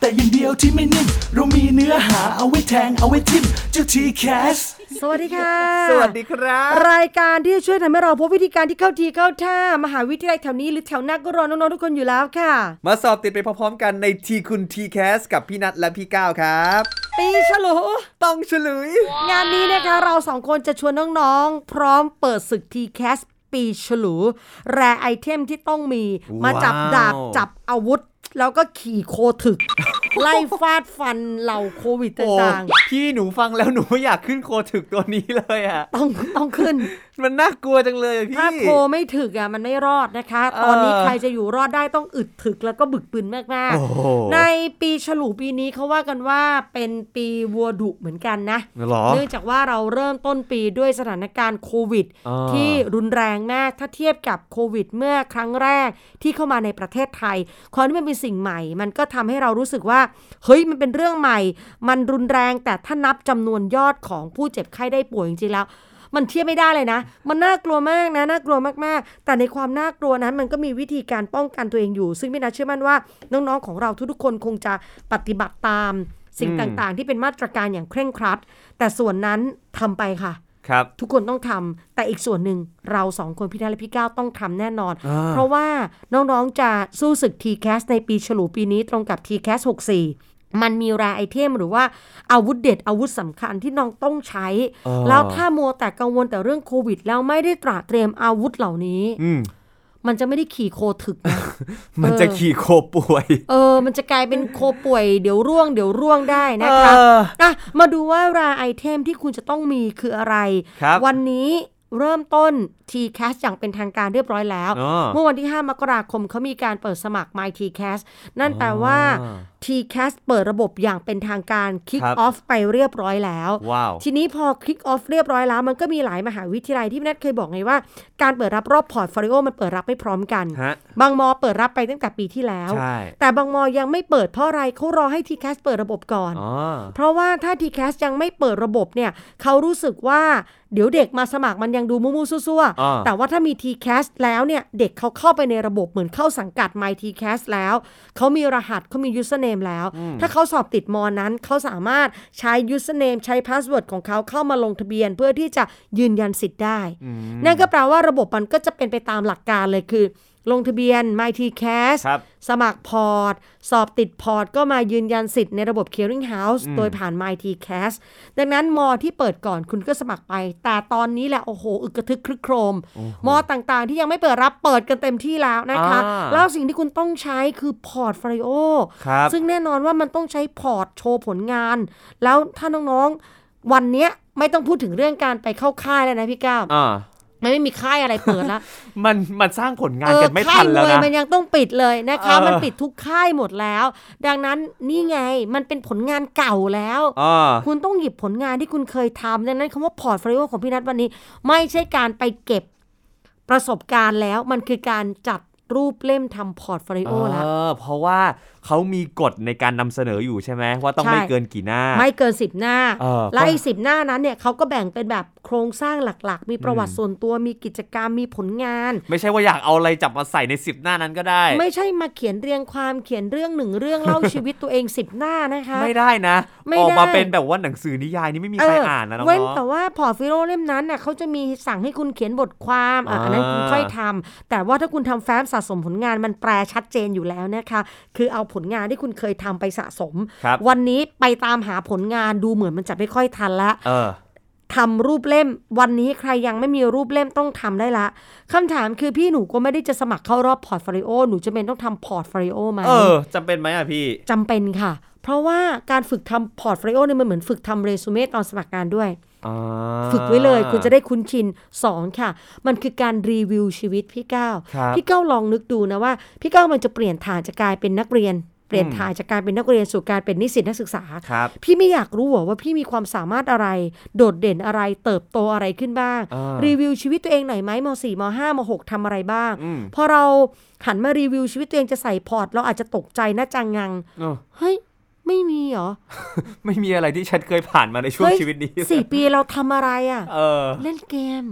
แต่อย่างเดียวที่ไม่นิ่ม เรามีเนื้อหาเอาไว้แทงเอาไว้ทิ่มเจ้า TCAS สวัสดีค่ะ สวัสดีครับ รายการที่จะช่วยทำให้เราพบวิธีการที่เข้าทีเข้าท่ามหาวิทยาลัยแถวนี้หรือแถวหน้าก็รอน้องๆทุกคนอยู่แล้วค่ะ มาสอบติดไปพร้อมๆกันในทีคุณ TCAS กับพี่นัทและพี่ก้าวครับปีฉลูต้องเฉลยงานนี้นะคะเราสองคนจะชวนน้องๆพร้อมเปิดศึก TCAS ปีฉลู rare item ที่ต้องมี มาจับดาบจับอาวุธ แล้วก็ขี่โคถึก ไล่ฟาดฟันเหล่าโควิดโอ้ต่างพี่หนูฟังแล้วหนูไม่อยากขึ้นโคถึกตัวนี้เลยอะๆต้องต้องขึ้น มันน่ากลัวจังเลยอะพี่ ถ้าโคไม่ถึกอะมันไม่รอดนะคะเออตอนนี้ใครจะอยู่รอดได้ต้องอึดถึกแล้วก็บึกบึนมากโอ้โหๆในปีฉลูปีนี้เขาว่ากันว่าเป็นปีวัวดุเหมือนกันนะหรอเนื่องจากว่าเราเริ่มต้นปีด้วยสถานการณ์โควิดอ่าที่รุนแรงมากถ้าเทียบกับโควิด เมื่อครั้งแรกที่เข้ามาในประเทศไทยความที่มันเป็นสิ่งใหม่ มันก็ทำให้เรารู้สึกว่าเฮ้ยมันเป็นเรื่องใหม่ มันรุนแรงแต่ถ้านับจำนวนยอดของผู้เจ็บไข้ได้ป่วยจริงๆแล้ว มันเทียบไม่ได้เลยนะ มันน่ากลัวมากนะน่ากลัวมากๆ แต่ในความน่ากลัวนั้นมันก็มีวิธีการป้องกันตัวเองอยู่ ซึ่งไม่น่าเชื่อมั่นว่าน้องๆของเราทุกๆคนคงจะปฏิบัติตามสิ่งต่างๆ ที่เป็นมาตรการอย่างเคร่งครัด แต่ส่วนนั้นทำไปค่ะ ครับทุกคนต้องทำแต่อีกส่วนหนึ่งเราสองคนพี่นัทและพี่ก้าวต้องทำแน่นอนอ่าเพราะว่าน้องๆจะสู้ศึก TCAS ในปีฉลูปีนี้ตรงกับ TCAS 64 มันมี rare item หรือว่าอาวุธเด็ดอาวุธสำคัญที่น้องต้องใช้อ๋อแล้วถ้ามัวแต่กังวลแต่เรื่องโควิด แล้วไม่ได้ตระเตรียมอาวุธเหล่านี้อื มมันจะไม่ได้ขี่โคถึกนะมันจะขี่โคป่วย เออ มันจะกลายเป็นโคป่วย เดี๋ยวร่วง เดี๋ยวร่วงได้นะคะเอออะมาดูว่า rare item ที่คุณจะต้องมีคืออะไรครับวันนี้เริ่มต้น TCAS อย่างเป็นทางการเรียบร้อยแล้วอ๋อเมื่อวันที่ 5 มกราคมเขามีการเปิดสมัคร My TCAS นั่นแปลว่าอ๋อ TCAS เปิดระบบอย่างเป็นทางการ Kick ครับ Off ไปเรียบร้อยแล้ว ว้าว ทีนี้พอ Kick Off เรียบร้อยแล้ว มันก็มีหลายมหาวิทยาลัยที่พี่นัทเคยบอกไงว่า การเปิดรับรอบพอร์ตโฟลิโอมันเปิดรับไม่พร้อมกัน ฮะ บางมอเปิดรับไปตั้งแต่ปีที่แล้ว ใช่ แต่บางมอยังไม่เปิดเพราะอะไรเขารอให้ TCAS เปิดระบบก่อน อ๋อ เพราะว่าถ้า TCAS ยังไม่เปิดระบบเนี่ยเขารู้สึกว่าเดี๋ยวเด็กมาสมัครมันยังดูมูๆซั่วอ่า ๆแต่ว่าถ้ามี TCAS แล้วเนี่ยเด็กเขาเข้าไปในระบบเหมือนเข้าสังกัด My TCAS แล้วเขามีรหัสเขามี username แล้ว ถ้าเขาสอบติดมอนั้นเขาสามารถใช้ username ใช้ password ของเขาเข้ามาลงทะเบียนเพื่อที่จะยืนยันสิทธิ์ได้ นั่นก็แปลว่าระบบมันก็จะเป็นไปตามหลักการเลยคือ ลงทะเบียน My TCAS ครับสมัครพอร์ต สอบติดพอร์ต ก็มายืนยันสิทธิ์ในระบบ Clearing House โดยผ่าน My TCAS ดังนั้นมอที่เปิดก่อนคุณก็สมัครไป แต่ตอนนี้แหละ โอ้โห อึกกระทึกครึกโครม มอต่างๆ ที่ยังไม่เปิดรับเปิดกันเต็มที่แล้วนะคะอ่าแล้วสิ่งที่คุณต้องใช้คือพอร์ตฟ o ริโอครับซึ่งแน่นอนว่ามันต้องใช้พอร์ตโชว์ผลงาน แล้วถ้าน้องๆวันเนี้ยไม่ต้องพูดถึงเรื่องการไปเข้าค่ายแล้วนะพี่ก้าวอ่า มันไม่มีค่ายอะไรเปิดแล้วมันมันสร้างผลงานเออกันไม่ทันแล้วค่ายมวยนะมันยังต้องปิดเลยนะคะเออมันปิดทุกค่ายหมดแล้ว ดังนั้นนี่ไงมันเป็นผลงานเก่าแล้วอ่าคุณต้องหยิบผลงานที่คุณเคยทำดังนั้นคำว่าพอร์ตโฟลิโอของพี่นัทวันนี้ ไม่ใช่การไปเก็บประสบการณ์แล้วมันคือการจัดรูปเล่มทำพอร์ตโฟลิโอแล้วเออเพราะว่าเขามีกฎในการนำเสนออยู่ใช่ไหมว่าต้องใช่ไม่เกินกี่หน้า ไม่เกินสิบหน้าเออและไอ้สิบหน้านั้นเนี่ยเขาก็แบ่งเป็นแบบโครงสร้างหลักๆ มีประวัติส่วนตัวมีกิจกรรมมีผลงาน ไม่ใช่ว่าอยากเอาอะไรจับมาใส่ในสิบหน้านั้นก็ได้ ไม่ใช่มาเขียนเรียงความเขียนเรื่องหนึ่งเรื่องเล่าชีวิตตัวเองสิบหน้านะคะ ไม่ได้นะไม่ออกมาได้เป็นแบบว่าหนังสือนิยายนี่ไม่มีใครอ่านนะน้องเว้นๆแต่ว่าพอร์ตโฟลิโอเล่มนั้นน่ะเขาจะมีสั่งให้คุณเขียนบทความอะอ่าอันนั้นคุณค่อยทำแต่ว่าถ้าคุณทำแฟ้มสะสมผลงานมันแปลชัดเจนอยู่แล้วนะคะ คือเอาผลงานที่คุณเคยทำไปสะสมครับวันนี้ไปตามหาผลงานดูเหมือนมันจะไม่ค่อยทันละเออทำรูปเล่ม วันนี้ใครยังไม่มีรูปเล่มต้องทำได้ละคำถามคือพี่หนูก็ไม่ได้จะสมัครเข้ารอบพอร์ตโฟลิโอหนูจะเป็นต้องทำพอร์ตโฟลิโอไหมเออจำเป็นไหมอะพี่จำเป็นค่ะ เพราะว่าการฝึกทำพอร์ตโฟลิโอเนี่ยมันเหมือนฝึกทำเรซูเม่ตอนสมัครงานด้วยอ่า ฝึกไว้เลย คุณจะได้คุ้นชินสองค่ะ มันคือการรีวิวชีวิตพี่ก้าวครับพี่ก้าวลองนึกดูนะว่า พี่ก้าวมันจะเปลี่ยนฐานจะกลายเป็นนักเรียนเปลี่ยนถ่ายจากการเป็นนักเรียนสู่การเป็นนิสิตนักศึกษาครับพี่ไม่อยากรู้เหรอว่าพี่มีความสามารถอะไร โดดเด่นอะไร เติบโตอะไรขึ้นบ้างอ่ารีวิวชีวิตตัวเองหน่อยไหมม .4 ม .5 ม .6 ทำอะไรบ้างอืมพอเราหันมารีวิวชีวิตตัวเองจะใส่พอร์ต เราอาจจะตกใจนะจังงังเออเฮ้ยไม่มี เหรอ ไม่มีอะไรที่ฉันเคยผ่านมาในช่วงเฮ้ยชีวิตนี้สี่ปีเราทำอะไรอะเออ เล่นเกม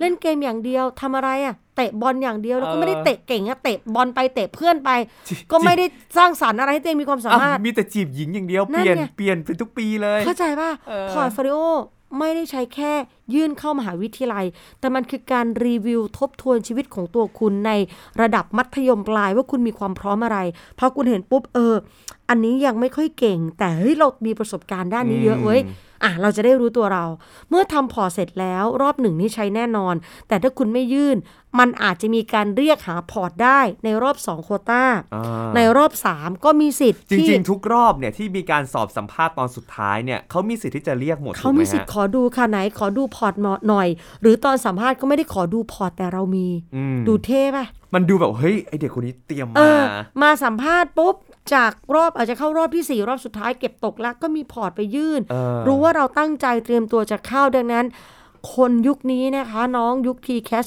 เล่นเกมอย่างเดียวทำอะไรอะเตะบอลอย่างเดียวแล้วก็เออไม่ได้เตะเก่งอะเตะบอลไปเตะเพื่อนไปจริงก็ไม่ได้สร้างสรรค์อะไรให้ตัวเองมีความสามารถอ้าวมีแต่จีบหญิงอย่างเดียวนั่เปนลี่ยนไงเปลี่ยนเป็นทุกปีเลย เข้าใจป่ะเออพอร์ตโฟลิโอไม่ได้ใช้แค่ ยื่นเข้ามหาวิทยาลัย แต่มันคือการรีวิวทบทวนชีวิตของตัวคุณในระดับมัธยมปลายว่าคุณมีความพร้อมอะไรพอคุณเห็นปุ๊บเออ อันนี้ยังไม่ค่อยเก่ง แต่เฮ้ยเรามีประสบการณ์ด้านนี้เยอะเว้ยอะเราจะได้รู้ตัวเรา เมื่อทำพอร์ตเสร็จแล้วรอบหนึ่งนี่ใช้แน่นอน แต่ถ้าคุณไม่ยื่น มันอาจจะมีการเรียกหาพอร์ตได้ในรอบ2โควต้าอ่าในรอบ 3 ก็มีสิทธิ์จที่จริง ๆ ทุกรอบเนี่ยที่มีการสอบสัมภาษณ์ตอนสุดท้ายเนี่ยเขามีสิทธิ์ที่จะเรียกหมดถูกไหมเขามีสิทธิ์ขอดูค่ะไหนขอดูพอร์ตหน่อย หรือตอนสัมภาษณ์ก็ไม่ได้ขอดูพอร์ตแต่เรามีอืมดูเท่ป่ะ มันดูแบบเฮ้ยไอเด็กคนนี้เตรียมเอมาอมาสัมภาษณ์ปุ๊บจากรอบอาจจะเข้ารอบที่ 4 รอบสุดท้ายเก็บตกแล้วก็มีพอร์ตไปยื่นเออรู้ว่าเราตั้งใจเตรียมตัวจะเข้าดังนั้น คนยุคนี้นะคะน้องยุค t c a s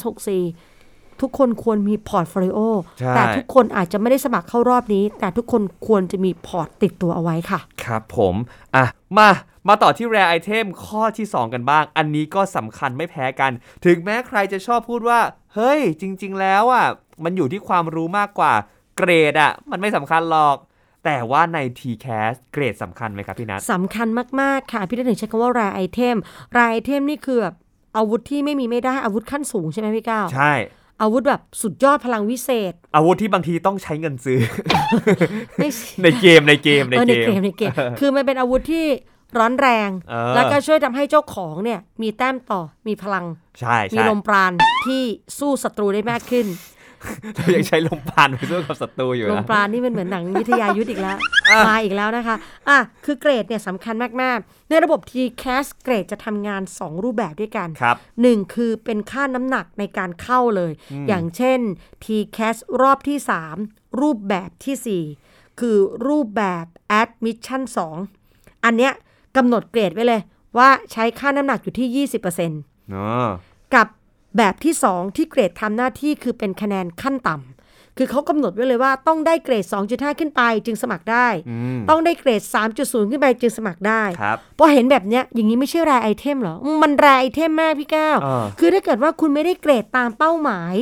64 ทุกคนควรมีพอร์ตโฟลิโอใช่แต่ทุกคนอาจจะไม่ได้สมัครเข้ารอบนี้ แต่ทุกคนควรจะมีพอร์ตติดตัวเอาไว้ค่ะ ครับผม อะ มา มาต่อที่ rare item ข้อที่ 2 กันบ้าง อันนี้ก็สำคัญไม่แพ้กัน ถึงแม้ใครจะชอบพูดว่า เฮ้ย จริง ๆ แล้วอะ มันอยู่ที่ความรู้มากกว่า เกรดอะ มันไม่สำคัญหรอก แต่ว่าใน TCAS เกรดสำคัญไหมครับพี่นัทสำคัญมาก ๆ ค่ะ พี่ได้ถึงใช้คำว่า rare item rare item นี่คือแบบอาวุธที่ไม่มีไม่ได้อาวุธขั้นสูงใช่ไหมพี่ก้าวใช่อาวุธแบบสุดยอดพลังวิเศษ อาวุธที่บางทีต้องใช้เงินซื้อไม่ใช่ในเกมในเกมในเออในเกเกมมในเกม คือมันเป็นอาวุธที่ ร้อนแรงเออแล้วก็ช่วยทำให้เจ้าของเนี่ยมีแต้มต่อมีพลังใช่มีใช่ลมปราณที่สู้ศัตรูได้มากขึ้นเรายังใช้ลมพานไปสู้กับศัตรูอยู่ลมนะปราณนี่มันเหมือนหนังวิทยายุทธอีกแล้ว มาอีกแล้วนะคะ อะ คือเกรดเนี่ยสำคัญมาก ๆ ในระบบ TCAS เกรดจะทำงาน 2 รูปแบบด้วยกันครับหนึ่งคือเป็นค่าน้ำหนักในการเข้าเลย อย่างเช่น TCAS รอบที่ 3 รูปแบบทีสี่4 คือรูปแบบ Admission 2 อันเนี้ย กำหนดเกรดไว้เลย ว่าใช้ค่าน้ำหนักอยู่ที่ 20%เนาะกับแบบที่ 2 ที่เกรดทำหน้าที่คือเป็นคะแนนขั้นต่ำ คือเขากำหนดไว้เลยว่าต้องได้เกรด 2.5 ขึ้นไปจึงสมัครได้อืมต้องได้เกรด 3.0 ขึ้นไปจึงสมัครได้ครับพอเห็นแบบเนี้ยอย่างนี้ไม่ใช่ rare item เหรอ มัน rare item มากพี่ก้าวอ่าคือถ้าเกิดว่าคุณไม่ได้เกรดตามเป้าหมาย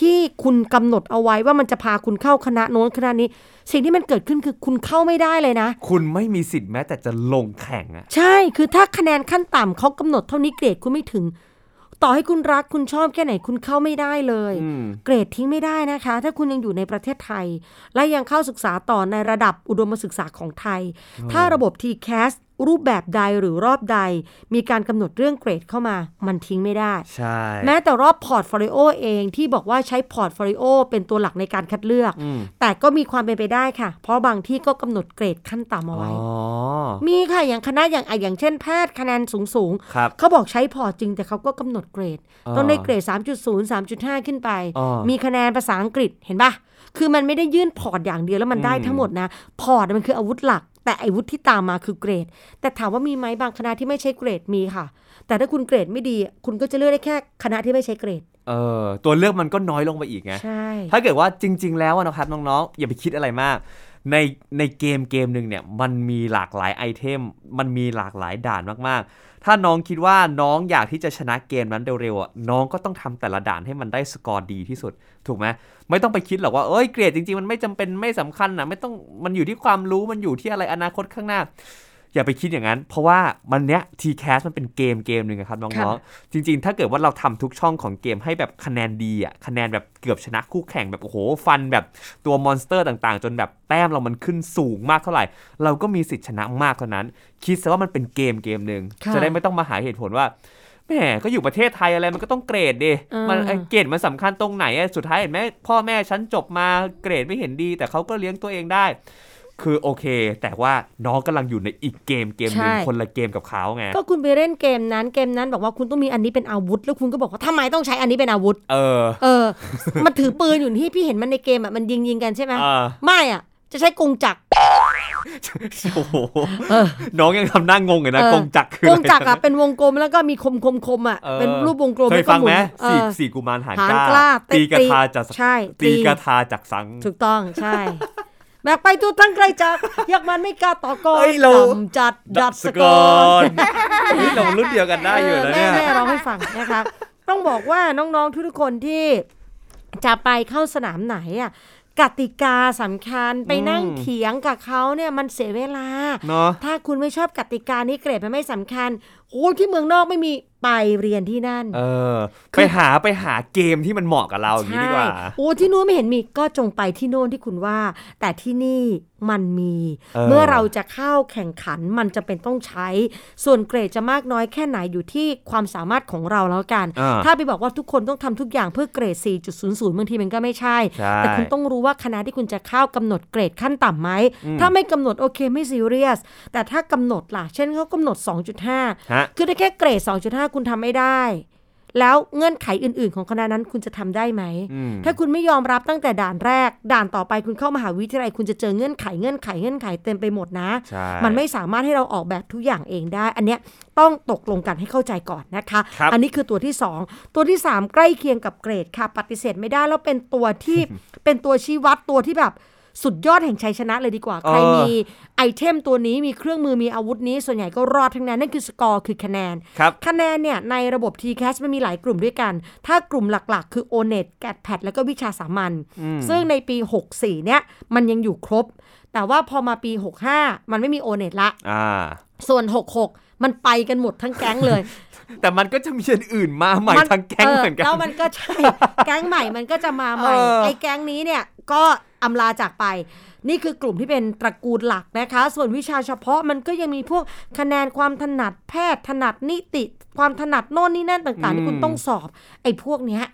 ที่คุณกำหนดเอาไว้ว่ามันจะพาคุณเข้าคณะโน้นคณะนี้ สิ่งที่มันเกิดขึ้นคือคุณเข้าไม่ได้เลยนะ คุณไม่มีสิทธิ์แม้แต่จะลงแข่งอะใช่คือถ้าคะแนนขั้นต่ำเขากำหนดเท่านี้เกรดคุณไม่ถึง ต่อให้คุณรักคุณชอบแค่ไหนคุณเข้าไม่ได้เลยอืมเกรดทิ้งไม่ได้นะคะ ถ้าคุณยังอยู่ในประเทศไทย และยังเข้าศึกษาต่อในระดับอุดมศึกษาของไทย ถ้าระบบ TCAS รูปแบบใดหรือรอบใด มีการกำหนดเรื่องเกรดเข้ามามันทิ้งไม่ได้ ใช่ แม้แต่รอบ portfolio เองที่บอกว่าใช้ portfolio เป็นตัวหลักในการคัดเลือกอืมแต่ก็มีความเป็นไปได้ค่ะ เพราะบางที่ก็กำหนดเกรดขั้นต่ำเอาอ๋อไว้มีค่ะอย่างคณะอย่างอะอย่างเช่นแพทย์คะแนนสูงสูงๆครับเขาบอกใช้ port จริงแต่เขาก็กำหนดเกรดอ่าต้องได้เกรด 3.0 3.5 ขึ้นไปอ่ามีมีคะแนนภาษาอังกฤษเห็นปะคือมันไม่ได้ยื่น port อย่างเดียวแล้วมันได้อืมทั้งหมดนะ port มันคืออาวุธหลัก แต่อาวุธที่ตามมาคือเกรด แต่ถามว่ามีไหมบางคณะที่ไม่ใช้เกรดมีค่ะ แต่ถ้าคุณเกรดไม่ดี คุณก็จะเลือกได้แค่คณะที่ไม่ใช้เกรดเออตัวเลือกมันก็น้อยลงไปอีกไงใช่ถ้าเกิดว่าจริง ๆ แล้วอะนะครับน้องๆอย่าไปคิดอะไรมาก ในในเกมเกมหนึ่งเนี่ยมันมีหลากหลายไอเทม มันมีหลากหลายด่านมากๆ ถ้าน้องคิดว่าน้องอยากที่จะชนะเกมนั้นเร็วๆอะน้องก็ต้องทำแต่ละด่านให้มันได้สกอร์ดีที่สุด ถูกไหมไม่ต้องไปคิดหรอกว่าเอ้ยเกรดจริงๆ มันไม่จำเป็นไม่สำคัญนะไม่ต้องมันอยู่ที่ความรู้มันอยู่ที่อะไรอนาคตข้างหน้า อย่าไปคิดอย่างนั้น เพราะว่ามันเนี้ย TCAS มันเป็นเกมเกมหนึ่งอะครับน้องๆ จริง ๆ ถ้าเกิดว่าเราทำทุกช่องของเกมให้แบบคะแนนดีอะคะแนนแบบเกือบชนะคู่แข่งแบบโอ้โหฟันแบบตัว monster ต่างๆ จนแบบแต้มเรามันขึ้นสูงมากเท่าไหร่ เราก็มีสิทธิ์ชนะมากเท่านั้น คิดซะว่ามันเป็นเกมเกมหนึ่งค่ะจะได้ไม่ต้องมาหาเหตุผลว่าแหมก็อยู่ประเทศไทยอะไรมันก็ต้องเกรดดิเออมันไอ้เกรดมันสำคัญตรงไหนอะสุดท้ายเห็นไหมพ่อแม่ฉันจบมาเกรดไม่เห็นดี แต่เขาก็เลี้ยงตัวเองได้ คือโอเค แต่ว่าน้องกำลังอยู่ในอีกเกมเกมหนึ่งใช่คนละเกมกับเขาไงก็คุณไปเล่นเกมนั้นเกมนั้นบอกว่าคุณต้องมีอันนี้เป็นอาวุธ แล้วคุณก็บอกว่าทำไมต้องใช้อันนี้เป็นอาวุธ เออ เออ มันถือปืนอยู่ที่พี่เห็นมันในเกมอะมันยิงยิงๆกันใช่ไหมเออไม่อะ จะใช้กงจักรโอ้โหเออน้องยังทำหน้างงอยู่นะเออกงจักรคือกอะไรงจักรอะเป็นวงกลมแล้วก็มีคมคมคมๆอะออเป็นรูปวงกลมเคยแล้วก็ฟังหมุไหมนเอสี่อสี่กุมารหารหารกกล้าล้าตีตีกระทาจากใช่ตีตีกระทาจากสัง ถูกต้องใช่ แบกไปทุกทั้งไกลจากอยากมันไม่กล้าต่อกรเอ้ยเรากำจัดดัดสกอรรเฮ้ยเรารุ่นเดียวกันได้อยู่นะเนี่ยแม่แม่ร้องให้ฟังนะครับต้องบอกว่าน้องๆทุกๆคนที่จะไปเข้าสนามไหนอะ กติกาสำคัญไปนั่งอืมเถียงกับเขาเนี่ยมันเสียเวลาเนาะถ้าคุณไม่ชอบกติกานี้เกรดมันไม่สำคัญโอ้ยที่เมืองนอกไม่มีไปเรียนที่นั่น เออ ไปหาไปหาเกมที่มันเหมาะกับเราอย่างนี้ดีกว่าโอ้ที่นู้นไม่เห็นมีก็จงไปที่โน่นที่คุณว่า แต่ที่นี่มันมีเออเมื่อเราจะเข้าแข่งขันมันจะเป็นต้องใช้ ส่วนเกรดจะมากน้อยแค่ไหนอยู่ที่ความสามารถของเราแล้วกันอ่าถ้าไปบอกว่าทุกคนต้องทำทุกอย่างเพื่อเกรด 4.00บางทีมันก็ไม่ใช่ใช่แต่คุณต้องรู้ว่าคณะที่คุณจะเข้ากำหนดเกรดขั้นต่ำไหม ถ้าไม่กำหนดโอเคไม่ซีเรียส แต่ถ้ากำหนดล่ะ เช่นเขากำหนด 2.5ฮะคือได้แค่เกรด 2.5 คุณทำไม่ได้ แล้วเงื่อนไขอื่น ๆ ของคณะนั้นคุณจะทำได้ไหมอืมถ้าคุณไม่ยอมรับตั้งแต่ด่านแรก ด่านต่อไปคุณเข้ามหาวิทยาลัย คุณจะเจอเงื่อนไขเงื่อนไขเงื่อนไขเต็มไปหมดนะใช่มันไม่สามารถให้เราออกแบบทุกอย่างเองได้ อันเนี้ยต้องตกลงกันให้เข้าใจก่อนนะคะครับอันนี้คือตัวที่ 2 ตัวที่ 3 ใกล้เคียงกับเกรดค่ะ ปฏิเสธไม่ได้แล้วเป็นตัวที่เป็นตัวชี้วัดตัวที่แบบ สุดยอดแห่งชัยชนะเลยดีกว่า ใครเออมีไอเทมตัวนี้มีเครื่องมือมีอาวุธนี้ ส่วนใหญ่ก็รอดทั้งนั้น นั่นคือสกอร์คือคะแนนครับคะแนนเนี่ย ในระบบ TCAS มันมีหลายกลุ่มด้วยกัน ถ้ากลุ่มหลักๆ คือ o n e t g a t p a d แล้วก็วิชาสามัญซึ่งในปี 64 เนี่ย มันยังอยู่ครบ แต่ว่าพอมาปี 65 มันไม่มี o n e t ละอ่า ส่วน 66 มันไปกันหมดทั้งแก๊งเลย แต่มันก็จะมีอันอื่นมาใหม่มันทั้งแก๊งเหมือนกันแล้วมันก็ใช่แก๊งใหม่มันก็จะมาใหม่เออไอ้แก๊งนี้เนี่ยก็อำลาจากไป นี่คือกลุ่มที่เป็นตระกูลหลักนะคะ ส่วนวิชาเฉพาะมันก็ยังมีพวกคะแนนความถนัดแพทย์ถนัดนิติ ความถนัดโน่นนี่นั่นต่างๆที่คุณต้องสอบ ไอ้พวกเนี้ย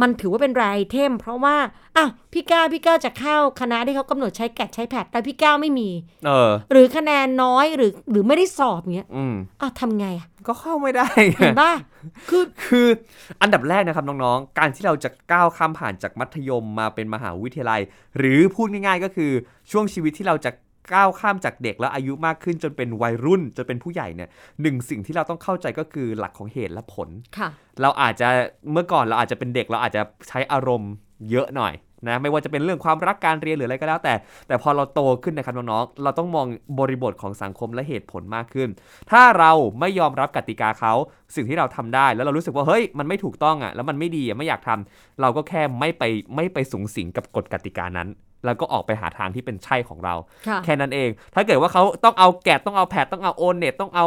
มันถือว่าเป็นรายไอเทม เพราะว่าอ้าวพี่ก้าวพี่ก้าวจะเข้าคณะที่เขากำหนดใช้แกดใช้แพดแต่พี่ก้าวไม่มีเออ หรือคะแนนน้อยหรือหรือไม่ได้สอบเงี้ยอืมอ้าวทำไงอะก็เข้าไม่ได้เห็นป่ะคือคืออันดับแรกนะครับน้องๆ การที่เราจะก้าวข้ามผ่านจากมัธยมมาเป็นมหาวิทยาลัย หรือพูดง่ายๆก็คือช่วงชีวิตที่เราจะ ก้าวข้ามจากเด็กแล้วอายุมากขึ้นจนเป็นวัยรุ่นจนเป็นผู้ใหญ่เนี่ยหนึ่งสิ่งที่เราต้องเข้าใจก็คือหลักของเหตุและผลค่ะเราอาจจะเมื่อก่อนเราอาจจะเป็นเด็กเราอาจจะใช้อารมณ์เยอะหน่อยนะไม่ว่าจะเป็นเรื่องความรักการเรียนหรืออะไรก็แล้ว แต่ แต่พอเราโตขึ้นนะครับน้องๆเราต้องมองบริบทของสังคมและเหตุผลมากขึ้น ถ้าเราไม่ยอมรับกติกาเขาสิ่งที่เราทำได้ แล้วเรารู้สึกว่าเฮ้ยมันไม่ถูกต้องอะแล้วมันไม่ดีอะไม่อยากทำเราก็แค่ไม่ไปไม่ไปสูงสิงกับกฎกติกานั้น แล้วก็ออกไปหาทางที่เป็นใช่ของเราค่ะแค่นั้นเอง ถ้าเกิดว่าเขาต้องเอาแกะต้องเอาแพดต้องเอาโอเน็ตต้องเอา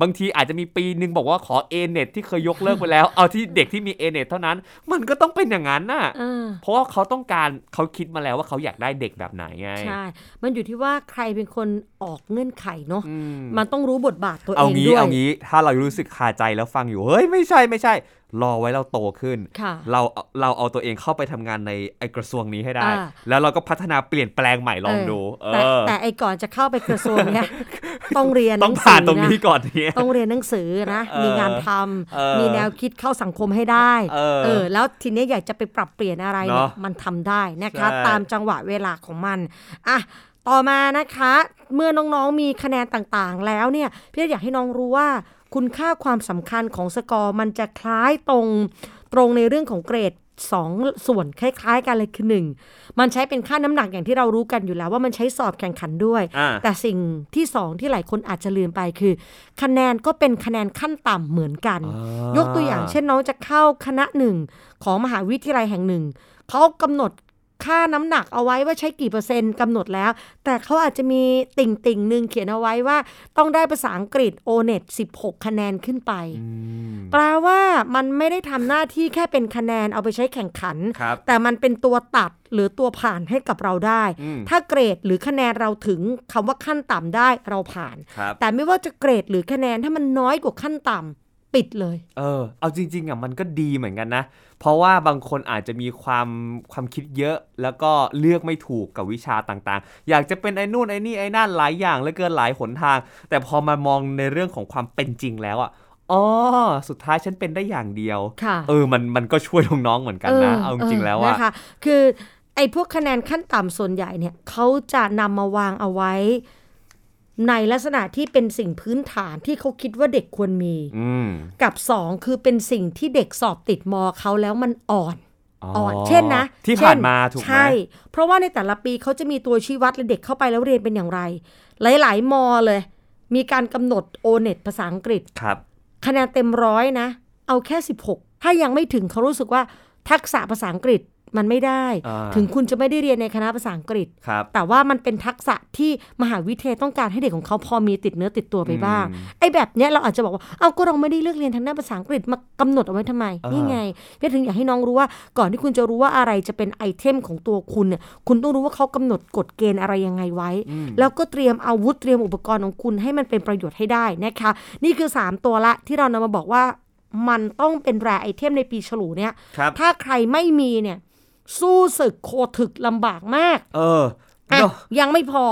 บางทีอาจจะมีปีหนึ่งบอกว่าขอเอเน็ตที่เคยยกเลิกไปแล้ว เอาที่เด็กที่มีเอเน็ตเท่านั้น มันก็ต้องเป็นอย่างนั้นน่ะเออเพราะว่าเขาต้องการเขาคิดมาแล้วว่าเขาอยากได้เด็กแบบไหนไงใช่ มันอยู่ที่ว่าใครเป็นคนออกเงื่อนไขเนาะอืมมันต้องรู้บทบาทตัวเอาเองงี้ด้วยเอางี้ถ้าเรารู้สึกคาใจแล้วฟังอยู่เฮ้ยไม่ใช่ไม่ใช่ รอไว้เราโตขึ้นค่ะเราเราเอาตัวเองเข้าไปทำงานในไอกระทรวงนี้ให้ได้อ่าแล้วเราก็พัฒนาเปลี่ยนแปลงใหม่ลองดูเอแต่อแต่ไอ้ก่อนจะเข้าไปกระทรวงเนี่ยต้องเรียนหต้นัองงสืผ่านตรงนะนี้ก่อนเนี่ยต้องเรียนหนังสือนะเออมีงานทเออำมีแนวคิดเข้าสังคมให้ได้เออเออแล้วทีนี้อยากจะไปปรับเปลี่ยนอะไรเนี่ยเนอะมันทำได้นะคะใช่ตามจังหวะเวลาของมันอะต่อมานะคะ เมื่อน้องๆมีคะแนนต่างๆ แล้วเนี่ยพี่อยากให้น้องรู้ว่า คุณค่าความสำคัญของสกอร์มันจะคล้ายตรงตรงในเรื่องของเกรดสองส่วนคล้าย ๆ กันเลยคือหนึ่งมันใช้เป็นค่าน้ำหนักอย่างที่เรารู้กันอยู่แล้ว ว่ามันใช้สอบแข่งขันด้วยอ่าแต่สิ่งที่สองที่หลายคนอาจจะลืมไปคือ คะแนนก็เป็นคะแนนขั้นต่ำเหมือนกัน ยกตัวอย่างเช่นน้องจะเข้าคณะหนึ่งของมหาวิทยาลัยแห่งหนึ่งเขากำหนด ค่าน้ำหนักเอาไว้ว่าใช้กี่เปอร์เซ็นต์กำหนดแล้ว แต่เขาอาจจะมีติ่งติ่งหนึ่งเขียนเอาไว้ว่า ต้องได้ภาษาอังกฤษ o n e t 16 คะแนนขึ้นไปอืมแปลว่ามันไม่ได้ทำหน้าที่แค่เป็นคะแนนเอาไปใช้แข่งขันครับแต่มันเป็นตัวตัดหรือตัวผ่านให้กับเราได้อืมถ้าเกรดหรือคะแนนเราถึงคำว่าขั้นต่ำได้เราผ่านครับแต่ไม่ว่าจะเกรดหรือคะแนนถ้ามันน้อยกว่าขั้นต่ำ ปิดเลย เออ เอาจริง ๆอะมันก็ดีเหมือนกันนะ เพราะว่าบางคนอาจจะมีความความคิดเยอะ แล้วก็เลือกไม่ถูกกับวิชาต่างๆ อยากจะเป็นไอ้นู่นไอ้นี่ไอ้นั่นหลายอย่างเหลือเกินหลายหนทาง แต่พอมามองในเรื่องของความเป็นจริงแล้วอะอ๋อสุดท้ายฉันเป็นได้อย่างเดียวค่ะเออ มันมันก็ช่วยน้องๆเหมือนกันนะ เอาจริงๆแล้วอะนะคะคือไออ้พวกคะแนนขั้นต่ำส่วนใหญ่เนี่ยเขาจะนำมาวางเอาไว้ ในลักษณะที่เป็นสิ่งพื้นฐานที่เขาคิดว่าเด็กควรมีอืมกับสองคือเป็นสิ่งที่เด็กสอบติดมเขาแล้วมันอ่อนอ่อนเช่นนะ ที่เช่ผ่านมาถูกไหมใช่ เพราะว่าในแต่ละปีเขาจะมีตัวชี้วัดและเด็กเข้าไปแล้วเรียนเป็นอย่างไร หลาย ๆ มอเลย มีการกำหนดโอเน็ตภาษาอังกฤษครับคะแนนเต็มร้อยนะ เอาแค่ 16 ถ้ายังไม่ถึงเขารู้สึกว่าทักษะภาษาอังกฤษ มันไม่ได้อ่าถึงคุณจะไม่ได้เรียนในคณะภาษาอังกฤษครับแต่ว่ามันเป็นทักษะที่มหาวิทยาลัยต้องการให้เด็กของเขาพอมีติดเนื้อติดตัวไปบ้างอืมไอ้แบบเนี้ยเราอาจจะบอกว่า เอาก็เราไม่ได้เลือกเรียนทางด้านภาษาอังกฤษมากำหนดเอาไว้ทำไมอ่านี่นี่ไงพี่ถึงอยากให้น้องรู้ว่า ก่อนที่คุณจะรู้ว่าอะไรจะเป็นไอเทมของตัวคุณเนี่ย คุณต้องรู้ว่าเขากำหนดกฎเกณฑ์อะไรยังไงไว้ แล้วก็เตรียมอาวุธเตรียมอุปกรณ์ของคุณให้มันเป็นประโยชน์ให้ได้นะคะ นี่คือ 3 ตัวละที่เรานำมาบอกว่ามันต้องเป็น rare item ในปีฉลูเนี่ยครับถ้าใครไม่มีเนี่ย สู้ศึกโคถึกลำบากมาก เอออะเนอะยังไม่พอ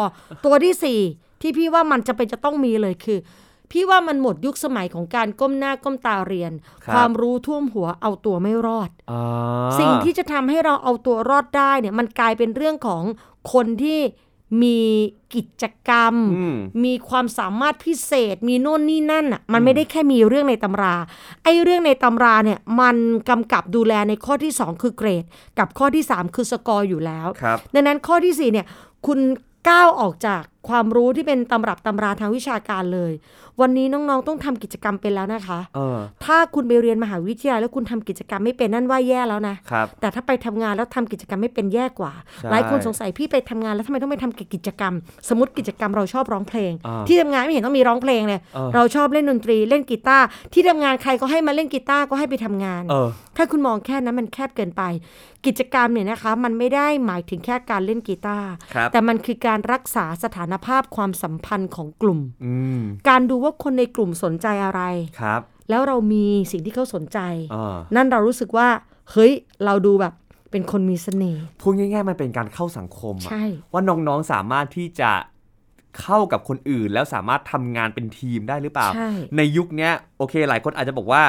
ตัวที่สี่ที่พี่ว่ามันจะเป็นจะต้องมีเลยคือ พี่ว่ามันหมดยุคสมัยของการก้มหน้าก้มตาเรียนครับความรู้ท่วมหัวเอาตัวไม่รอดอ่าสิ่งที่จะทำให้เราเอาตัวรอดได้เนี่ยมันกลายเป็นเรื่องของคนที่ มีกิจกรรมอืมมีความสามารถพิเศษ มีโน่นนี่นั่นอะมันไม่ได้แค่มีเรื่องในตำรา ไอ้เรื่องในตำราเนี่ยมันกำกับดูแลในข้อที่ 2 คือเกรด กับข้อที่ 3 คือสกอร์อยู่แล้วครับดังนั้นข้อที่4เนี่ยคุณก้าวออกจาก ความรู้ที่เป็นตำรับตำราทางวิชาการเลย วันนี้น้องๆต้องทำกิจกรรมเป็นแล้วนะคะเออถ้าคุณไปเรียนมหาวิทยาลัยแล้วคุณทำกิจกรรมไม่เป็นนั่นว่าแย่แล้วนะครับแต่ถ้าไปทำงานแล้วทำกิจกรรมไม่เป็นแย่กว่าใช่หลายคนสงสัยพี่ไปทำงานแล้วทำไมต้องไปทำกิจกรรม สมมติกิจกรรมเราชอบร้องเพลงอ่าที่ทำงานไม่เห็นต้องมีร้องเพลงเลยเออเราชอบเล่นดนตรีเล่นกีตาร์ที่ทำงานใครก็ให้มาเล่นกีตาร์ก็ให้ไปทำงานเออถ้าคุณมองแค่นั้นมันแคบเกินไป กิจกรรมเนี่ยนะคะ มันไม่ได้หมายถึงแค่การเล่นกีตาร์ครับแต่มันคือการรักษาสถานภาพความสัมพันธ์ของกลุ่มอืมการดูว่าคนในกลุ่มสนใจอะไรครับ แล้วเรามีสิ่งที่เขาสนใจอ่านั่นเรารู้สึกว่าเฮ้ยเราดูแบบเป็นคนมีเสน่ห์พูดง่ายๆมันเป็นการเข้าสังคมอะใช่ว่าน้องๆสามารถที่จะเข้ากับคนอื่นแล้วสามารถทำงานเป็นทีมได้หรือเปล่าใช่ในยุคเนี้ยโอเคหลายคนอาจจะบอกว่า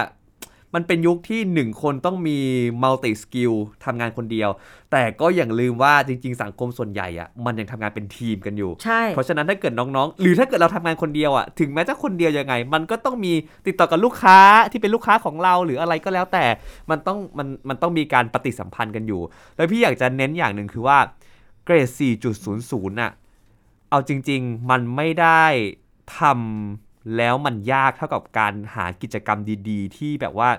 มันเป็นยุคที่หนึ่งคนต้องมี multi-skill ทำงานคนเดียว แต่ก็อย่าลืมว่าจริง ๆ สังคมส่วนใหญ่อะมันยังทำงานเป็นทีมกันอยู่ใช่เพราะฉะนั้นถ้าเกิดน้องๆ หรือถ้าเกิดเราทำงานคนเดียวอะถึงแม้จะคนเดียวยังไง มันก็ต้องมีติดต่อกับลูกค้าที่เป็นลูกค้าของเราหรืออะไรก็แล้วแต่ มันต้องมันมันต้องมีการปฏิสัมพันธ์กันอยู่ แล้วพี่อยากจะเน้นอย่างหนึ่งคือว่าเกรด4.00น่ะ เอาจริง ๆ มันไม่ได้ทำ แล้วมันยากเท่ากับการหากิจกรรมดีๆ ที่แบบว่า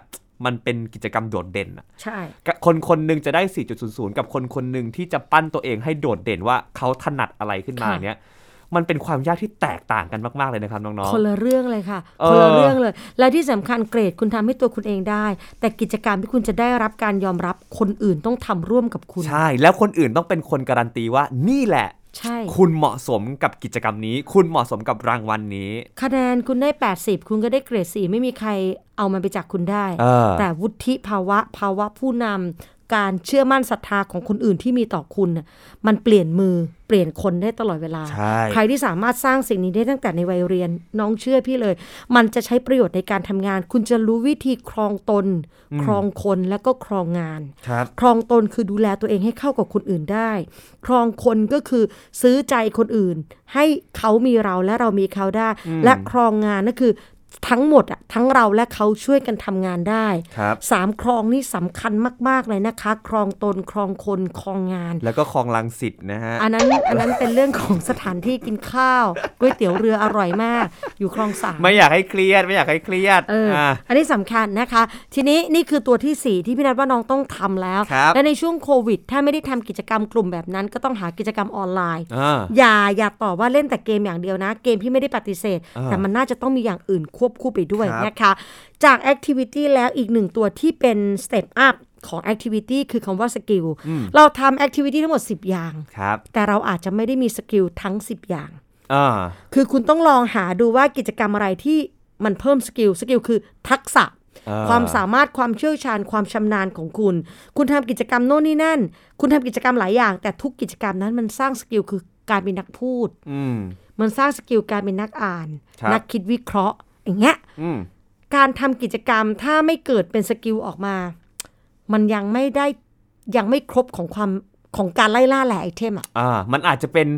มันเป็นกิจกรรมโดดเด่นอะใช่ คนคนหนึ่งจะได้ 4.00 กับคนคนหนึ่งที่จะปั้นตัวเองให้โดดเด่นว่าเขาถนัดอะไรขึ้นมาค่ะเนี้ยมันเป็นความยากที่แตกต่างกันมาก ๆ เลยนะครับน้องคนละเรื่องเลยค่ะเออคนละเรื่องเลย และที่สำคัญเกรดคุณทำให้ตัวคุณเองได้ แต่กิจกรรมที่คุณจะได้รับการยอมรับคนอื่นต้องทำร่วมกับคุณๆใช่ แล้วคนอื่นต้องเป็นคนการันตีว่านี่แหละ ใช่ คุณเหมาะสมกับกิจกรรมนี้ คุณเหมาะสมกับรางวัลนี้ คะแนนคุณได้ 80 คุณก็ได้เกรด4ไม่มีใครเอามันไปจากคุณได้เออแต่วุฒิภาวะภาวะผู้นำ การเชื่อมั่นศรัทธาของคนอื่นที่มีต่อคุณน่ะมันเปลี่ยนมือเปลี่ยนคนได้ตลอดเวลาใช่ใครที่สามารถสร้างสิ่งนี้ได้ตั้งแต่ในวัยเรียนน้องเชื่อพี่เลย มันจะใช้ประโยชน์ในการทำงาน คุณจะรู้วิธีครองตน ครองคนและก็ครองงานครับครองตนคือดูแลตัวเองให้เข้ากับคนอื่นได้ ครองคนก็คือซื้อใจคนอื่น ให้เขามีเราและเรามีเขาได้ และครองงานนั่นคือ ทั้งหมดอะทั้งเราและเขาช่วยกันทำงานได้ครับสามครองนี่สำคัญมาก ๆ เลยนะคะ ครองตนครองคนครองงาน แล้วก็คลองลังสิตนะฮะ อันนั้นอันนั้นเป็นเรื่องของสถานที่กินข้าวก๋วยเตี๋ยวเรืออร่อยมาก อยู่คลองสามไม่อยากให้เครียดไม่อยากให้เครียดเอออ่าอันนี้สำคัญนะคะ ทีนี้นี่คือตัวที่ 4 ที่พี่นัทว่าน้องต้องทำแล้วครับและในช่วงโควิด ถ้าไม่ได้ทำกิจกรรมกลุ่มแบบนั้น ก็ต้องหากิจกรรมออนไลน์อ่าอย่าอย่าตอบว่าเล่นแต่เกมอย่างเดียวนะ เกมพี่ไม่ได้ปฏิเสธอ่าแต่มันน่าจะต้องมีอย่างอื่นควบคู่ไปด้วยครับนะคะ จาก Activity แล้วอีกหนึ่งตัวที่เป็น Step Up ของ Activity คือคำว่า skill เราทำ Activity ทั้งหมด 10 อย่างครับแต่เราอาจจะไม่ได้มี skill ทั้ง 10 อย่างอ่าคือคุณต้องลองหาดูว่ากิจกรรมอะไรที่มันเพิ่ม skill skill คือทักษะอ่าความสามารถความเชี่ยวชาญความชำนาญของคุณ คุณทำกิจกรรมโน่นนี่นั่น คุณทำกิจกรรมหลายอย่าง แต่ทุกกิจกรรมนั้นมันสร้าง skill คือการเป็นนักพูดอืมมันสร้าง skill การเป็นนักอ่านครับนักคิดวิเคราะห์ อย่างเงี้ยอืมการทำกิจกรรมถ้าไม่เกิดเป็น skill ออกมา มันยังไม่ได้ยังไม่ครบของความของการไล่ล่า rare item อะอ่ามันอาจจะเป็น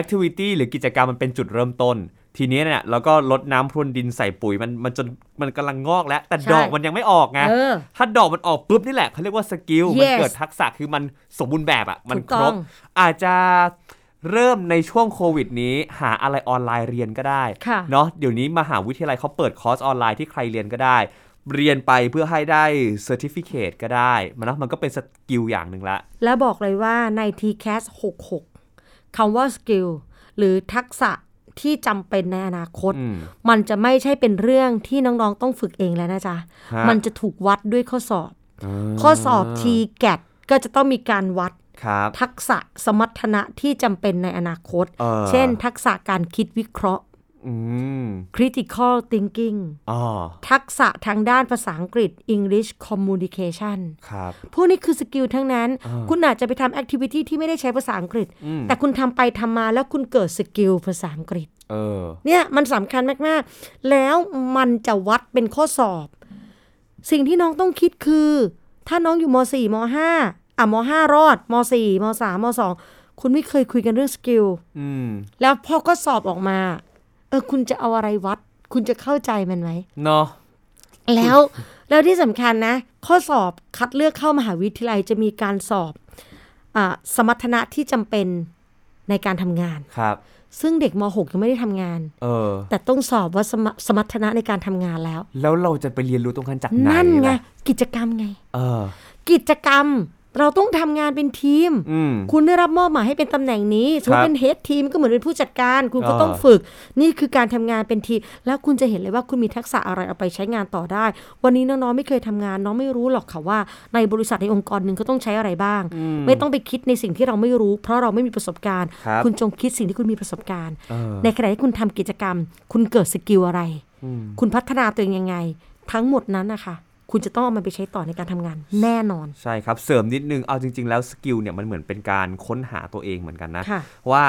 activity หรือกิจกรรมมันเป็นจุดเริ่มต้น ทีนี้เนี่ยเราก็รดน้ำพรวนดินใส่ปุ๋ยมันมันจนมันกำลังงอกแล้ว แต่ใช่ดอกมันยังไม่ออกไงเออถ้าดอกมันออกปุ๊บนี่แหละเขาเรียกว่า skill มัน Yes เกิดทักษะคือมันสมบูรณ์แบบอะ่ะมันถูกคต้รอบงอาจจะ เริ่มในช่วงโควิดนี้หาอะไรออนไลน์เรียนก็ได้ค่ะเนาะเดี๋ยวนี้มหาวิทยาลัยเขาเปิดคอร์สออนไลน์ที่ใครเรียนก็ได้ เรียนไปเพื่อให้ได้ certificate ก็ได้มันนะมันก็เป็น skill อย่างหนึ่งละ แล้วบอกเลยว่าใน TCAS 66คำว่า skill หรือทักษะที่จำเป็นในอนาคตอืมมันจะไม่ใช่เป็นเรื่องที่น้องๆต้องฝึกเองแล้วนะจ๊ะฮะมันจะถูกวัดด้วยข้อสอบ ข้อสอบ TCAS ก็จะต้องมีการวัดครับ ทักษะสมรรถนะที่จำเป็นในอนาคตเออเช่น ทักษะการคิดวิเคราะห์อืม critical thinking อ๋อทักษะทางด้านภาษาอังกฤษ English communication ครับพวกนี้คือ skill ทั้งนั้น คุณอาจจะไปทำ activity ที่ไม่ได้ใช้ภาษาอังกฤษ แต่คุณทำไปทำมาแล้วคุณเกิด skill ภาษาอังกฤษเออเนี่ยมันสำคัญมาก ๆ แล้วมันจะวัดเป็นข้อสอบ สิ่งที่น้องต้องคิดคือ ถ้าน้องอยู่ม .4 ม .5 อะม .5 รอดม .4 ม .3 ม .2 คุณไม่เคยคุยกันเรื่องสกิลอืมแล้วพอก็สอบออกมา เออ คุณจะเอาอะไรวัด คุณจะเข้าใจมันไหมเนาะแล้วแล้วที่สำคัญนะ ข้อสอบคัดเลือกเข้ามหาวิทยาลัยจะมีการสอบอาสมรรถนะที่จำเป็นในการทำงานครับ ซึ่งเด็กม .6 ยังไม่ได้ทำงาน เออ แต่ต้องสอบว่าสมสมรรถนะในการทำงานแล้ว แล้วเราจะไปเรียนรู้ตรงนั้นจากไหนนั่นไงล่ะกิจกรรมไง เออ กิจกรรม เราต้องทำงานเป็นทีมอืมคุณได้รับมอบหมายให้เป็นตำแหน่งนี้สมมครัติบเป็นเฮดทีมก็เหมือนเป็นผู้จัดการ คุณก็เออต้องฝึก นี่คือการทำงานเป็นทีม แล้วคุณจะเห็นเลยว่าคุณมีทักษะอะไรเอาไปใช้งานต่อได้ วันนี้น้องๆไม่เคยทำงาน น้องไม่รู้หรอกค่ะว่า ในบริษัทในองค์กรหนึ่งเขาต้องใช้อะไรบ้าง ไม่ต้องไปคิดในสิ่งที่เราไม่รู้ เพราะเราไม่มีประสบการณ์ครับคุณจงคิดสิ่งที่คุณมีประสบการณ์เออในขณะที่คุณทำกิจกรรม คุณเกิด skill อะไร คุณพัฒนาตัวเองยังไง ทั้งหมดนั้นนะคะ คุณจะต้องเอามันไปใช้ต่อในการทำงานแน่นอน ใช่ครับ เสริมนิดนึง เอาจริง ๆ แล้ว skill เนี่ยมันเหมือนเป็นการค้นหาตัวเองเหมือนกันนะค่ะว่า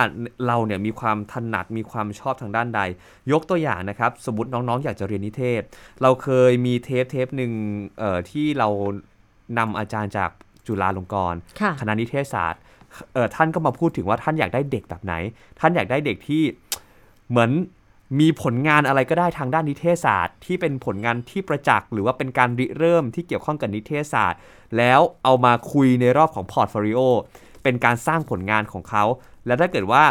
เราเนี่ยมีความถนัดมีความชอบทางด้านใด ยกตัวอย่างนะครับ สมมติน้องๆ อยากจะเรียนนิเทศ เราเคยมีเทปเทปหนึ่งเอ่อที่เรานำอาจารย์จากจุฬาลงกรณ์ค่ะคณะนิเทศศาสตร์เอ่อท่านก็มาพูดถึงว่าท่านอยากได้เด็กแบบไหน ท่านอยากได้เด็กที่เหมือน มีผลงานอะไรก็ได้ทางด้านนิเทศศาสตร์ ที่เป็นผลงานที่ประจักษ์ หรือว่าเป็นการริเริ่มที่เกี่ยวข้องกับนิเทศศาสตร์ แล้วเอามาคุยในรอบของ portfolio เป็นการสร้างผลงานของเขา แล้วถ้าเกิดว่า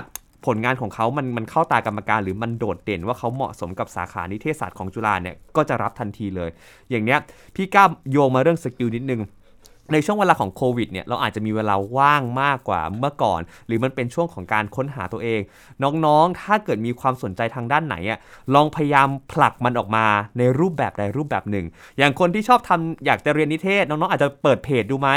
ผลงานของเขามันมันเข้าตากรรมการ หรือมันโดดเด่นว่าเขาเหมาะสมกับสาขานิเทศศาสตร์ของจุฬาเนี่ยก็จะรับทันทีเลย อย่างเนี้ยพี่ก้าโยงมาเรื่อง skill นิดนึง ในช่วงเวลาของโควิดเนี่ยเราอาจจะมีเวลาว่างมากกว่าเมื่อก่อน หรือมันเป็นช่วงของการค้นหาตัวเอง น้องๆ ถ้าเกิดมีความสนใจทางด้านไหนอะลองพยายามผลักมันออกมาในรูปแบบใดรูปแบบหนึ่ง อย่างคนที่ชอบทำอยากจะเรียนนิเทศ น้องๆ อาจจะเปิดเพจดูไหม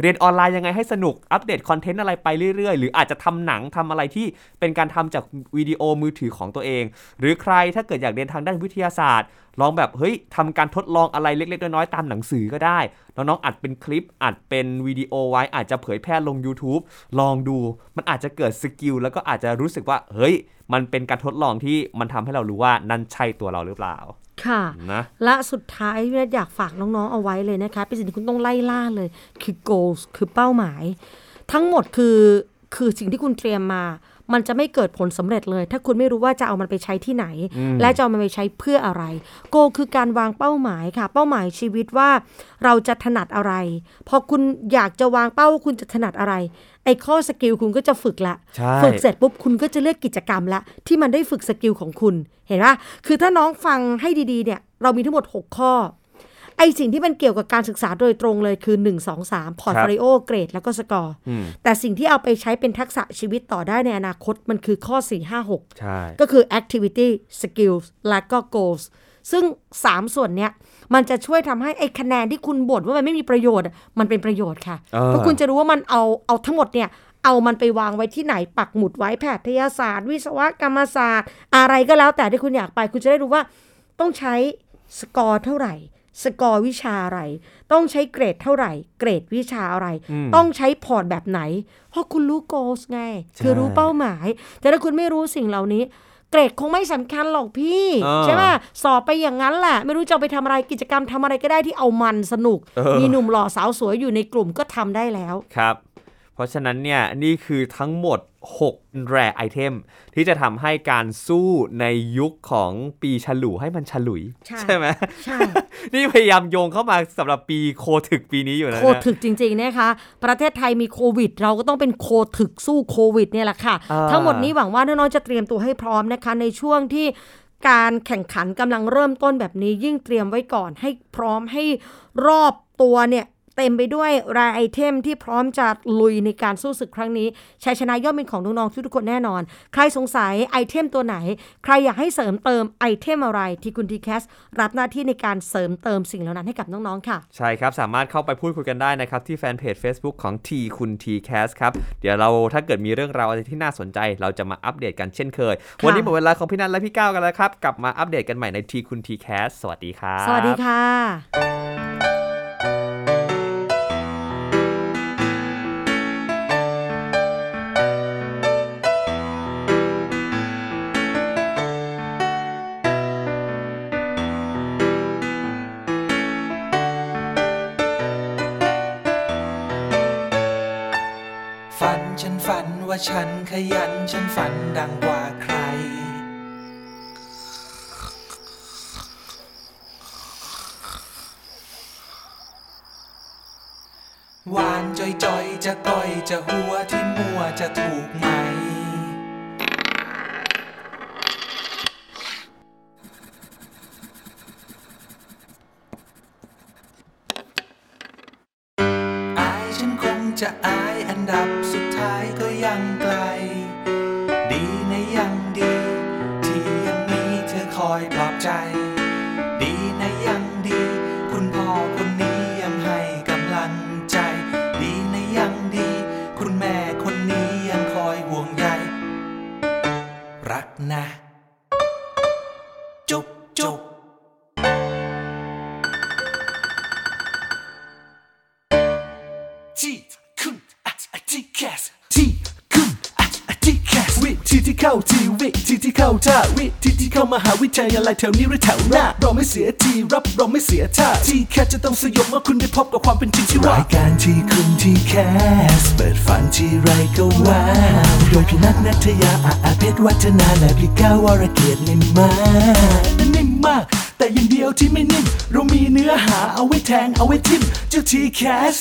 เรียนออนไลน์ยังไงให้สนุกอัปเดตคอนเทนต์อะไรไปเรื่อยๆ หรืออาจจะทำหนังทำอะไรที่เป็นการทำจากวิดีโอมือถือของตัวเอง หรือใครถ้าเกิดอยากเรียนทางด้านวิทยาศาสตร์ ลองแบบเฮ้ยทำการทดลองอะไรเล็กๆน้อยๆตามหนังสือก็ได้ น้องๆอัดเป็นคลิป อัดเป็นวิดีโอไว้ อาจจะเผยแพร่ลง YouTube ลองดู มันอาจจะเกิด skill แล้วก็อาจจะรู้สึกว่าเฮ้ย มันเป็นการทดลองที่มันทำให้เรารู้ว่านั่นใช่ตัวเราหรือเปล่าค่ะนะและสุดท้ายพี่นัทอยากฝากน้องๆเอาไว้เลยนะคะเป็นสิ่งที่คุณต้องไล่ล่าเลย คือ goals คือเป้าหมาย ทั้งหมดคือคือสิ่งที่คุณเตรียมมา มันจะไม่เกิดผลสำเร็จเลย ถ้าคุณไม่รู้ว่าจะเอามันไปใช้ที่ไหน และจะเอามันไปใช้เพื่ออะไร โกคือการวางเป้าหมายค่ะ เป้าหมายชีวิตว่าเราจะถนัดอะไร พอคุณอยากจะวางเป้าว่าคุณจะถนัดอะไรไอ้ข้อ skill คุณก็จะฝึกละใช่ฝึกเสร็จปุ๊บคุณก็จะเลือกกิจกรรมละ ที่มันได้ฝึก skill ของคุณ เห็นปะคือถ้าน้องฟังให้ดีๆเนี่ย เรามีทั้งหมด 6 ข้อ ไอสิ่งที่มันเกี่ยวกับการศึกษาโดยตรงเลยคือ 1 2 3 portfolio เกรดแล้วก็สกอร์อืมแต่สิ่งที่เอาไปใช้เป็นทักษะชีวิตต่อได้ในอนาคตมันคือข้อ 4 5 6ใช่ก็คือ activity skills และก็ goals ซึ่ง 3 ส่วนเนี้ยมันจะช่วยทำให้ไอ้คะแนนที่คุณบ่นว่ามันไม่มีประโยชน์อะมันเป็นประโยชน์ค่ะเออเพราะคุณจะรู้ว่ามันเอาเอาทั้งหมดเนี่ยเอามันไปวางไว้ที่ไหนปักหมุดไว้แพทยศาสตร์ วิศวกรรมศาสตร์ อะไรก็แล้วแต่ที่คุณอยากไป คุณจะได้รู้ว่าต้องใช้สกอร์เท่าไหร่ สกอร์วิชาอะไร ต้องใช้เกรดเท่าไหร่ เกรดวิชาอะไร ต้องใช้ port แบบไหน เพราะคุณรู้ goals ไง คือรู้เป้าหมาย แต่ถ้าคุณไม่รู้สิ่งเหล่านี้ เกรดคงไม่สำคัญหรอกพี่เออใช่ไหมสอบไปอย่างนั้นแหละ ไม่รู้จะเอาไปทำอะไรกิจกรรมทำอะไรก็ได้ที่เอามันสนุกเออมีหนุ่มหล่อสาวสวยอยู่ในกลุ่มก็ทำได้แล้วครับ เพราะฉะนั้นเนี่ยนี่คือทั้งหมด 6 แรไอเทม ที่จะทำให้การสู้ในยุคของปีฉลูให้มันฉลุย ใช่ไหมใช่ นี่พยายามโยงเข้ามาสำหรับปีโคถึกปีนี้อยู่นะโคถึกจริงๆนะคะ ประเทศไทยมีโควิด เราก็ต้องเป็นโคถึกสู้โควิดเนี่ยแหละค่ะอ่าทั้งหมดนี้หวังว่าน้องๆจะเตรียมตัวให้พร้อมนะคะ ในช่วงที่การแข่งขันกำลังเริ่มต้นแบบนี้ยิ่งเตรียมไว้ก่อนให้พร้อมให้รอบตัวเนี่ย เต็มไปด้วย rare item ที่พร้อมจะลุยในการสู้ศึกครั้งนี้ชัยชนะย่อมเป็นของน้องๆทุกๆคนแน่นอน ใครสงสัย item ตัวไหน ใครอยากให้เสริมเติม item อะไรทีคุณ TCASรับหน้าที่ในการเสริมเติมสิ่งเหล่านั้นให้กับน้องๆค่ะ ใช่ครับ สามารถเข้าไปพูดคุยกันได้นะครับ ที่แฟนเพจ Facebook ของ T คุณ T Cast ครับ เดี๋ยวเราถ้าเกิดมีเรื่องราวอะไรที่น่าสนใจ เราจะมาอัปเดตกันเช่นเคยค่ะวันนี้หมดเวลาของพี่นัทและพี่ก้าวกันแล้วครับ กลับมาอัปเดตกันใหม่ใน T คุณ T Cast สวัสดีครับ สวัสดีค่ะ ฉันขยันฉันฝันดังกว่าใคร หวานจอยจอยๆจะก้อยจะหัวที่มัวจะถูกม เข้ามหาวิทยาลัยแถวนี้หรือแถวหน้าเราไม่เสียทีรับเราไม่เสียท่าที่แคสจะต้องสยบเมื่อคุณได้พบกับความเป็นจริงที่ว่ารายการที่คุณที่แคสเปิดฝันที่ไรก็ว้าวโดยพี่นัทนัทยาอาอาเพชรวัฒนาและพี่ก้าววรเกียรตินิ่มมากนิ่มมาก แต่อย่างเดียวที่ไม่นิ่มเรามีเนื้อหาเอาไว้แทงเอาไว้ทิมเจ้าทีแคส